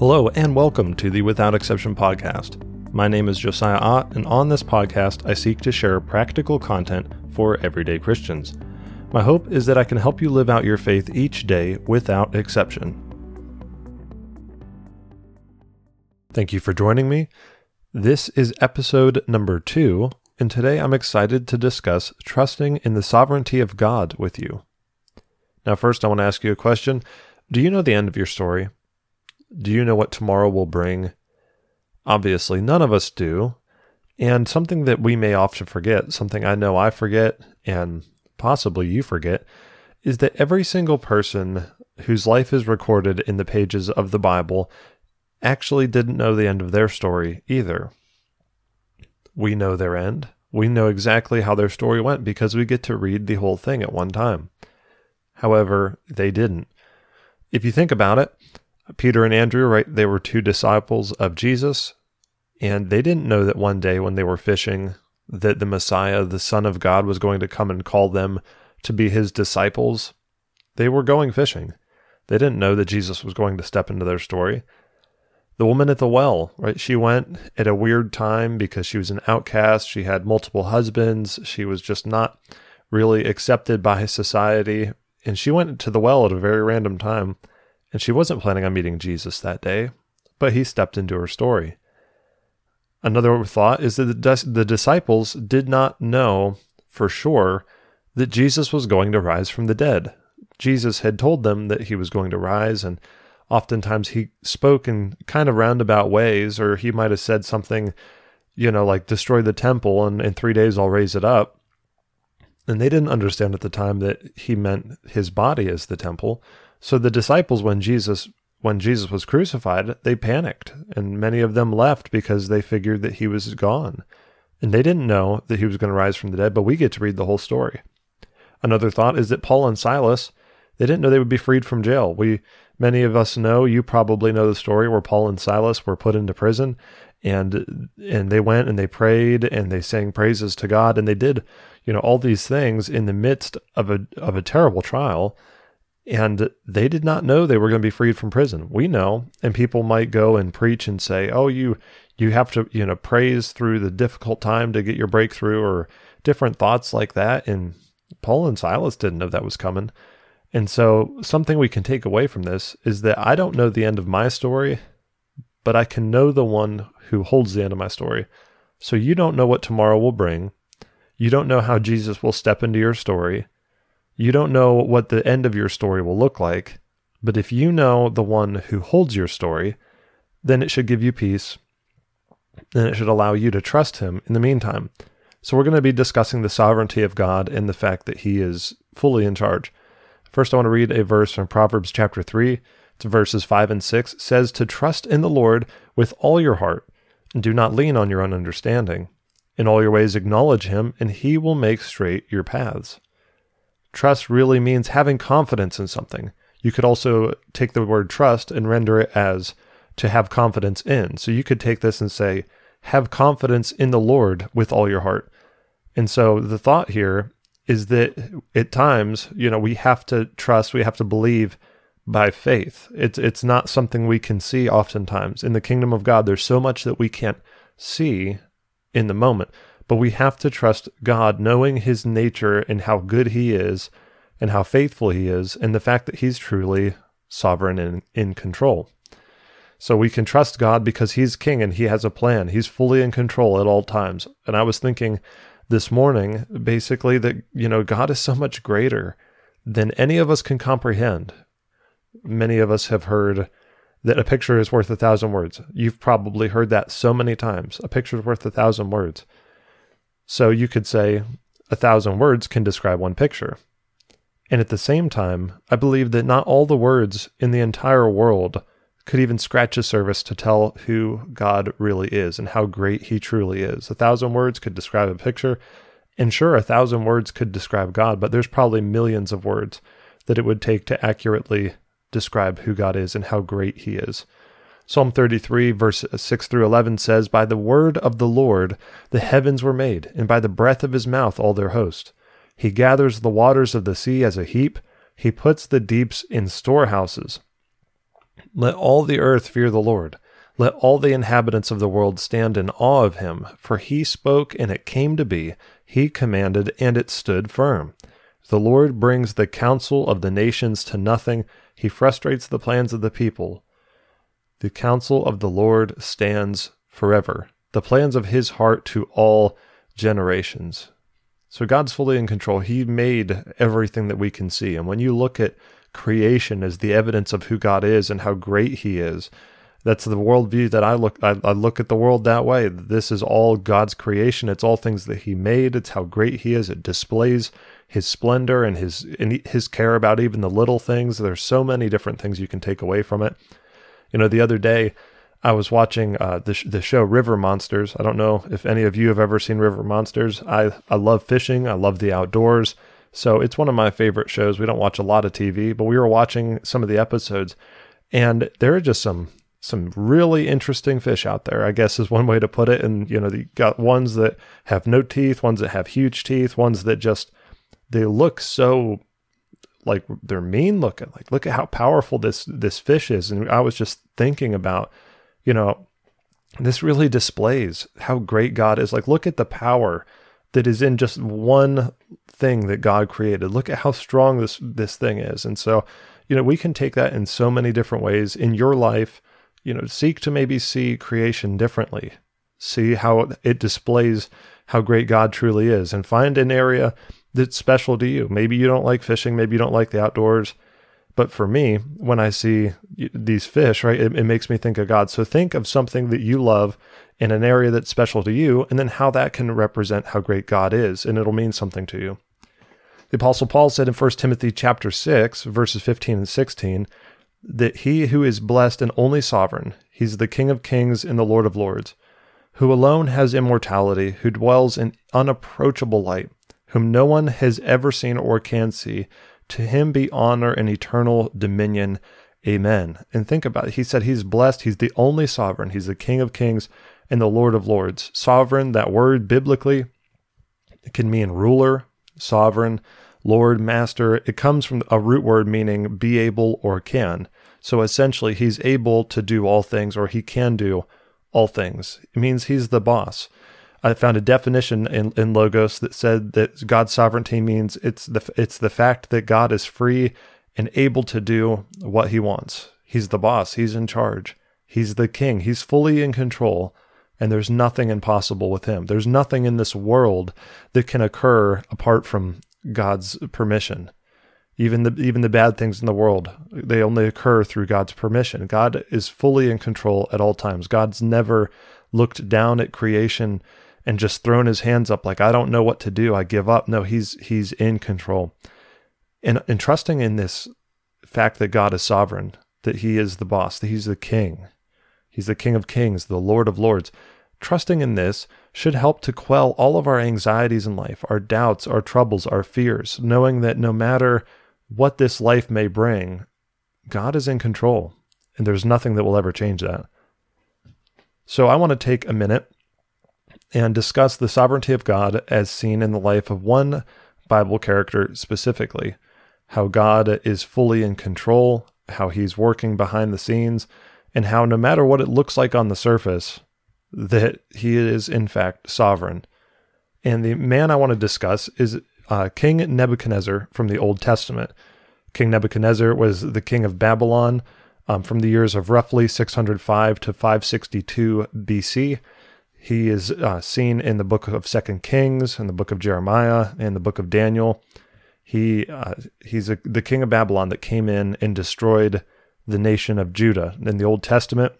Hello, and welcome to the Without Exception podcast. My name is Josiah Ott, and on this podcast, I seek to share practical content for everyday Christians. My hope is that I can help you live out your faith each day without exception. Thank you for joining me. This is episode number two, and today I'm excited to discuss trusting in the sovereignty of God with you. Now, first, I want to ask you a question Do you know the end of your story? Do you know what tomorrow will bring? Obviously, none of us do. And something that we may often forget, something I know I forget, and possibly you forget, is that every single person whose life is recorded in the pages of the Bible actually didn't know the end of their story either. We know their end. We know exactly how their story went because we get to read the whole thing at one time. However, they didn't. If you think about it, Peter and Andrew, right? They were two disciples of Jesus, and they didn't know that one day when they were fishing that the Messiah, the Son of God, was going to come and call them to be his disciples. They were going fishing. They didn't know that Jesus was going to step into their story. The woman at the well, right? She went at a weird time because she was an outcast. She had multiple husbands. She was just not really accepted by society. And she went to the well at a very random time and she wasn't planning on meeting Jesus that day, but he stepped into her story. Another thought is that the, disciples did not know for sure that Jesus was going to rise from the dead. Jesus had told them that he was going to rise, and oftentimes he spoke in kind of roundabout ways, or he might have said something, you know, like destroy the temple and in three days I'll raise it up. And they didn't understand at the time that he meant his body as the temple. So the disciples, when Jesus when Jesus was crucified, they panicked, and many of them left because they figured that he was gone. And they didn't know that he was going to rise from the dead, but we get to read the whole story. Another thought is that Paul and Silas, they didn't know they would be freed from jail. We many of us know, you probably know the story where Paul and Silas were put into prison and and they went and they prayed and they sang praises to God and they did, you know, all these things in the midst of a of a terrible trial and they did not know they were going to be freed from prison. We know, and people might go and preach and say, "Oh, you you have to, you know, praise through the difficult time to get your breakthrough or different thoughts like that." And Paul and Silas didn't know that was coming. And so, something we can take away from this is that I don't know the end of my story, but I can know the one who holds the end of my story. So, you don't know what tomorrow will bring. You don't know how Jesus will step into your story. You don't know what the end of your story will look like, but if you know the one who holds your story, then it should give you peace and it should allow you to trust him in the meantime. So, we're going to be discussing the sovereignty of God and the fact that he is fully in charge. First, I want to read a verse from Proverbs chapter 3. It's verses 5 and 6. It says, To trust in the Lord with all your heart, and do not lean on your own understanding. In all your ways acknowledge him, and he will make straight your paths. Trust really means having confidence in something. You could also take the word trust and render it as to have confidence in. So you could take this and say, have confidence in the Lord with all your heart. And so the thought here is that at times, you know, we have to trust, we have to believe by faith. It's it's not something we can see oftentimes. In the kingdom of God, there's so much that we can't see in the moment. But we have to trust God, knowing his nature and how good he is and how faithful he is, and the fact that he's truly sovereign and in control. So we can trust God because he's king and he has a plan. He's fully in control at all times. And I was thinking this morning basically that, you know, God is so much greater than any of us can comprehend. Many of us have heard that a picture is worth a thousand words. You've probably heard that so many times. A picture is worth a thousand words. So you could say a thousand words can describe one picture. And at the same time, I believe that not all the words in the entire world could even scratch a surface to tell who God really is and how great he truly is. A thousand words could describe a picture, and sure, a thousand words could describe God, but there's probably millions of words that it would take to accurately describe who God is and how great he is. Psalm 33, verse 6 through 11 says, By the word of the Lord the heavens were made, and by the breath of his mouth all their host. He gathers the waters of the sea as a heap, he puts the deeps in storehouses. Let all the earth fear the Lord. Let all the inhabitants of the world stand in awe of him, for he spoke and it came to be. He commanded and it stood firm. The Lord brings the counsel of the nations to nothing. He frustrates the plans of the people. The counsel of the Lord stands forever, the plans of his heart to all generations. So God's fully in control. He made everything that we can see. And when you look at creation as the evidence of who God is and how great he is, that's the worldview that I look I, I, look at the world that way. This is all God's creation. It's all things that He made. It's how great He is. It displays His splendor and His and His care about even the little things. There's so many different things you can take away from it. You know, the other day I was watching uh, the sh- the show River Monsters. I don't know if any of you have ever seen River Monsters. I I love fishing. I love the outdoors. So it's one of my favorite shows. We don't watch a lot of TV, but we were watching some of the episodes, and there are just some some really interesting fish out there, I guess is one way to put it. And, you know, you got ones that have no teeth, ones that have huge teeth, ones that just, they look so like they're mean looking. Like, look at how powerful this, this fish is. And I was just thinking about, you know, this really displays how great God is. Like, look at the power that is in just one thing that God created. Look at how strong this, this thing is. And so, you know, we can take that in so many different ways in your life you know, seek to maybe see creation differently. See how it displays how great God truly is and find an area that's special to you. Maybe you don't like fishing, maybe you don't like the outdoors. But for me, when I see these fish, right, it, it makes me think of God. So think of something that you love in an area that's special to you, and then how that can represent how great God is, and it'll mean something to you. The apostle Paul said in 1 Timothy chapter 6 verses 15 and 16, that he who is blessed and only sovereign, he's the King of kings and the Lord of lords, who alone has immortality, who dwells in unapproachable light, whom no one has ever seen or can see, to him be honor and eternal dominion. Amen. And think about it. He said he's blessed. He's the only sovereign. He's the King of kings and the Lord of lords. Sovereign, that word biblically, it can mean ruler, sovereign, Lord, Master, it comes from a root word meaning be able or can. So essentially, he's able to do all things or he can do all things. It means he's the boss. I found a definition in, in Logos that said that God's sovereignty means it's the it's the fact that God is free and able to do what he wants. He's the boss, he's in charge. He's the king, he's fully in control, and there's nothing impossible with him. There's nothing in this world that can occur apart from God's permission. Even the even the bad things in the world, they only occur through God's permission. God is fully in control at all times. God's never looked down at creation and just thrown his hands up like I don't know what to do. I give up. No, he's he's in control. And and trusting in this fact that God is sovereign, that he is the boss, that he's the king. He's the king of kings, the lord of lords. Trusting in this should help to quell all of our anxieties in life, our doubts, our troubles, our fears, knowing that no matter what this life may bring, God is in control, and there's nothing that will ever change that. So I want to take a minute and discuss the sovereignty of God as seen in the life of one Bible character specifically, how God is fully in control, how he's working behind the scenes, and how no matter what it looks like on the surface, that he is in fact sovereign. And the man I want to discuss is uh, King Nebuchadnezzar from the Old Testament. King Nebuchadnezzar was the king of Babylon um, from the years of roughly 605 to 562 BC. He is uh, seen in the book of Second Kings, in the book of Jeremiah, in the book of Daniel. He uh, he's a, the king of Babylon that came in and destroyed the nation of Judah. In the Old Testament,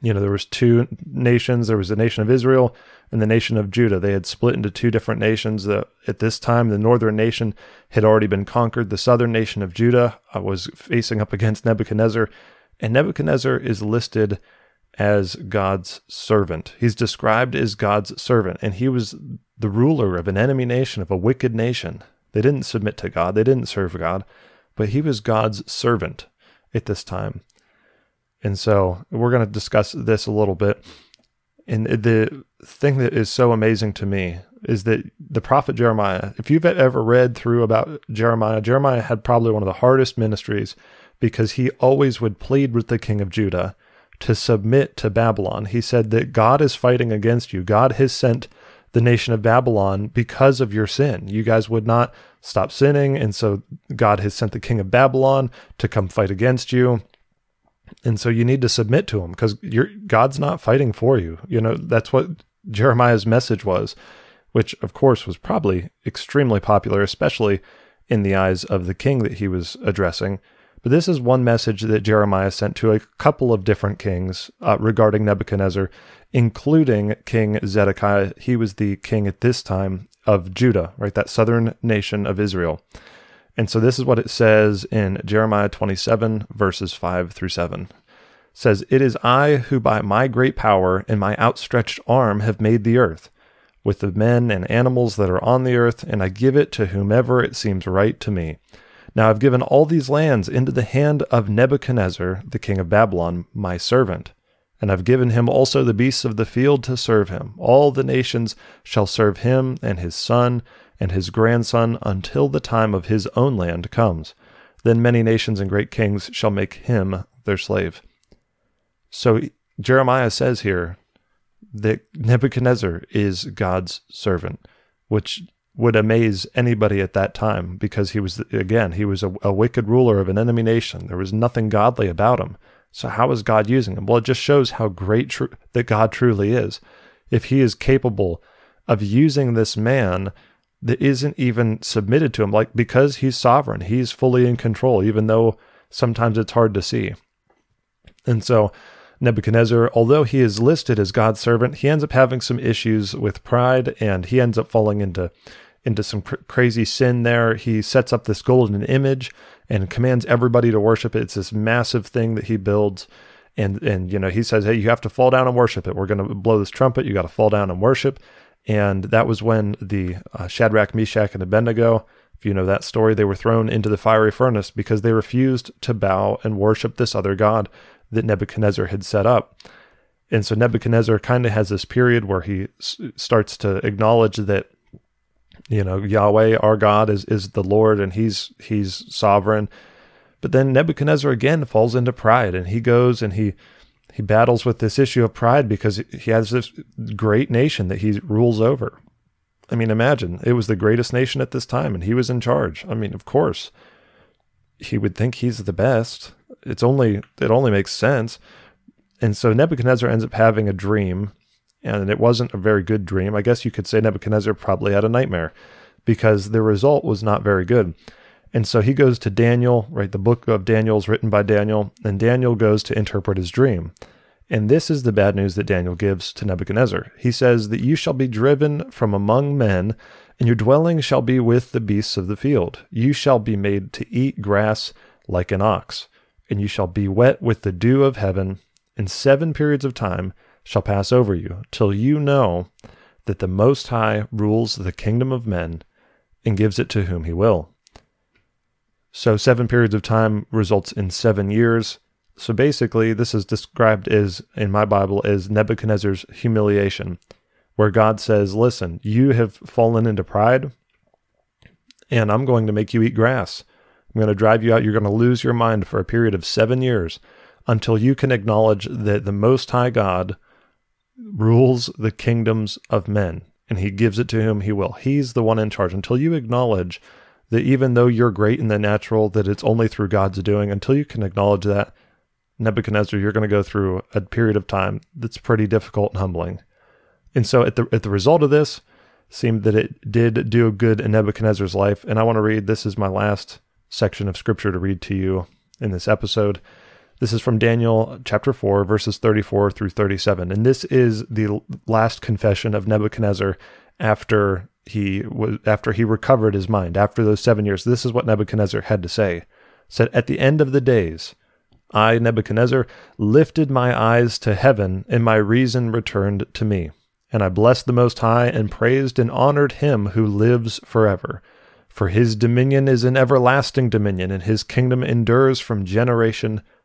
you know there was two nations. There was the nation of israel and the nation of judah. They had split into two different nations. That at this time the northern nation had already been conquered. The southern nation of judah uh, was facing up against nebuchadnezzar. And nebuchadnezzar is listed as god's servant. He's described as god's servant and he was the ruler of an enemy nation of a wicked nation. They didn't submit to god. They didn't serve god but he was god's servant at this time. And so we're going to discuss this a little bit. And the thing that is so amazing to me is that the prophet Jeremiah, if you've ever read through about Jeremiah, Jeremiah had probably one of the hardest ministries because he always would plead with the king of Judah to submit to Babylon. He said that God is fighting against you. God has sent the nation of Babylon because of your sin. You guys would not stop sinning, and so God has sent the king of Babylon to come fight against you. And so you need to submit to him because God's not fighting for you. You know, that's what Jeremiah's message was, which of course was probably extremely popular, especially in the eyes of the king that he was addressing. But this is one message that Jeremiah sent to a couple of different kings uh, regarding Nebuchadnezzar, including King Zedekiah. He was the king at this time of Judah, right? That southern nation of Israel. And so this is what it says in Jeremiah 27, verses 5 through 7. It says, It is I who by my great power and my outstretched arm have made the earth, with the men and animals that are on the earth, and I give it to whomever it seems right to me. Now I've given all these lands into the hand of Nebuchadnezzar, the king of Babylon, my servant. And I've given him also the beasts of the field to serve him. All the nations shall serve him and his son and his grandson until the time of his own land comes. Then many nations and great kings shall make him their slave. So Jeremiah says here that Nebuchadnezzar is God's servant, which would amaze anybody at that time because he was, again, he was a, a, wicked ruler of an enemy nation. There was nothing godly about him. So, how is God using him? Well, it just shows how great tr- that God truly is. If he is capable of using this man that isn't even submitted to him, like because he's sovereign, he's fully in control, even though sometimes it's hard to see. And so, Nebuchadnezzar, although he is listed as God's servant, he ends up having some issues with pride and he ends up falling into into some cr- crazy sin there. He sets up this golden image and commands everybody to worship it. It's this massive thing that he builds. And, and you know, he says, hey, you have to fall down and worship it. We're going to blow this trumpet. You got to fall down and worship. And that was when the uh, Shadrach, Meshach, and Abednego, if you know that story, they were thrown into the fiery furnace because they refused to bow and worship this other God that Nebuchadnezzar had set up. And so Nebuchadnezzar kind of has this period where he s- starts to acknowledge that you know Yahweh our God is is the Lord and he's he's sovereign. But then Nebuchadnezzar again falls into pride and he goes and he he battles with this issue of pride because he has this great nation that he rules over. I mean, imagine it was the greatest nation at this time and he was in charge. I mean, of course, he would think he's the best it's only it only makes sense. And so Nebuchadnezzar ends up having a dream, and it wasn't a very good dream. I guess you could say Nebuchadnezzar probably had a nightmare because the result was not very good. And so he goes to Daniel, right? The book of Daniel is written by Daniel, and Daniel goes to interpret his dream. And this is the bad news that Daniel gives to Nebuchadnezzar. He says that you shall be driven from among men, and your dwelling shall be with the beasts of the field. You shall be made to eat grass like an ox and you shall be wet with the dew of heaven, in seven periods of time shall pass over you, till you know that the Most High rules the kingdom of men and gives it to whom he will. So, seven periods of time results in seven years. So, basically, this is described as, in my Bible, as Nebuchadnezzar's humiliation, where God says, Listen, you have fallen into pride, and I'm going to make you eat grass. I'm going to drive you out. You're going to lose your mind for a period of seven years until you can acknowledge that the Most High God rules the kingdoms of men and he gives it to whom he will. He's the one in charge. Until you acknowledge that even though you're great in the natural, that it's only through God's doing, until you can acknowledge that, Nebuchadnezzar, you're going to go through a period of time that's pretty difficult and humbling. And so at the at the result of this, seemed that it did do good in Nebuchadnezzar's life. And I want to read this is my last section of scripture to read to you in this episode. This is from Daniel chapter 4, verses 34 through 37. And this is the last confession of Nebuchadnezzar after he was after he recovered his mind after those 7 years. This is what Nebuchadnezzar had to say. Said at the end of the days I Nebuchadnezzar lifted my eyes to heaven and my reason returned to me. And I blessed the most high and praised and honored him who lives forever for his dominion is an everlasting dominion, and his kingdom endures from generation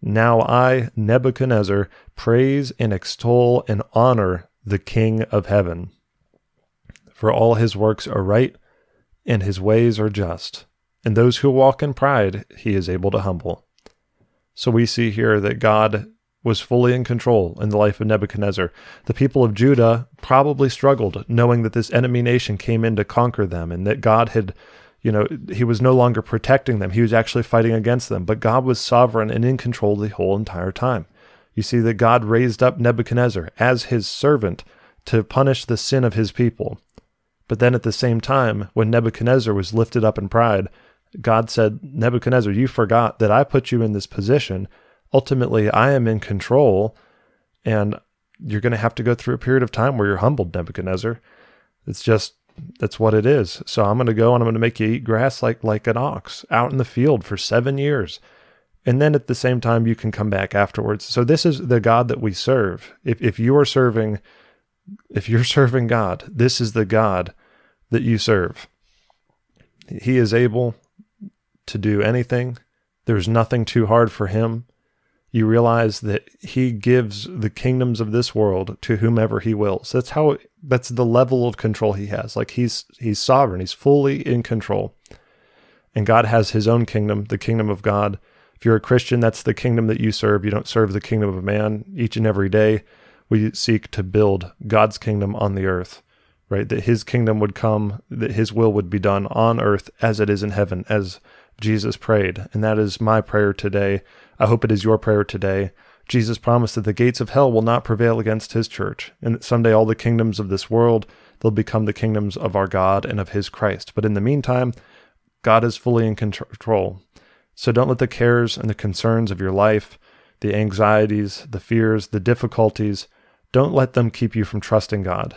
Now I, Nebuchadnezzar, praise and extol and honor the King of heaven. For all his works are right, and his ways are just, and those who walk in pride he is able to humble. So we see here that God was fully in control in the life of Nebuchadnezzar. The people of Judah probably struggled knowing that this enemy nation came in to conquer them and that God had, you know, he was no longer protecting them. He was actually fighting against them. But God was sovereign and in control the whole entire time. You see that God raised up Nebuchadnezzar as his servant to punish the sin of his people. But then at the same time, when Nebuchadnezzar was lifted up in pride, God said, Nebuchadnezzar, you forgot that I put you in this position ultimately I am in control and you're going to have to go through a period of time where you're humbled, Nebuchadnezzar. It's just that's what it is. So I'm going to go and I'm going to make you eat grass like like an ox out in the field for 7 years. And then at the same time you can come back afterwards. So this is the God that we serve. If if you are serving if you're serving God, this is the God that you serve. He is able to do anything. There's nothing too hard for him you realize that he gives the kingdoms of this world to whomever he wills. That's how that's the level of control he has. Like he's he's sovereign, he's fully in control. And God has his own kingdom, the kingdom of God. If you're a Christian, that's the kingdom that you serve. You don't serve the kingdom of man. Each and every day we seek to build God's kingdom on the earth, right? That his kingdom would come, that his will would be done on earth as it is in heaven, as Jesus prayed. And that is my prayer today I hope it is your prayer today. Jesus promised that the gates of hell will not prevail against his church, and that someday all the kingdoms of this world will become the kingdoms of our God and of his Christ. But in the meantime, God is fully in control. So don't let the cares and the concerns of your life, the anxieties, the fears, the difficulties, don't let them keep you from trusting God.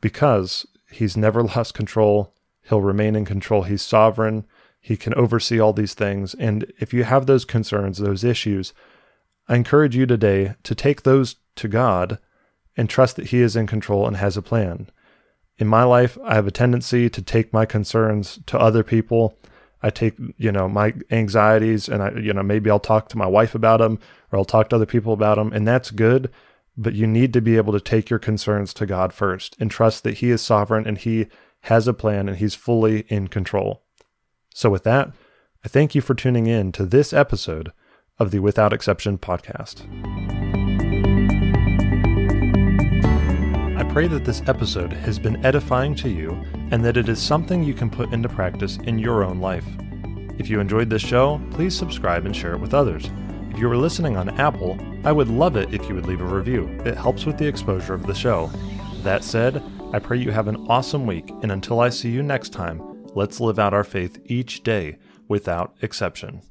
Because he's never lost control, he'll remain in control. He's sovereign, he can oversee all these things. And if you have those concerns, those issues, I encourage you today to take those to God and trust that He is in control and has a plan. In my life, I have a tendency to take my concerns to other people. I take, you know, my anxieties and I, you know, maybe I'll talk to my wife about them or I'll talk to other people about them. And that's good. But you need to be able to take your concerns to God first and trust that He is sovereign and He has a plan and He's fully in control. So, with that, I thank you for tuning in to this episode of the Without Exception podcast. I pray that this episode has been edifying to you and that it is something you can put into practice in your own life. If you enjoyed this show, please subscribe and share it with others. If you are listening on Apple, I would love it if you would leave a review. It helps with the exposure of the show. That said, I pray you have an awesome week, and until I see you next time, Let's live out our faith each day without exception.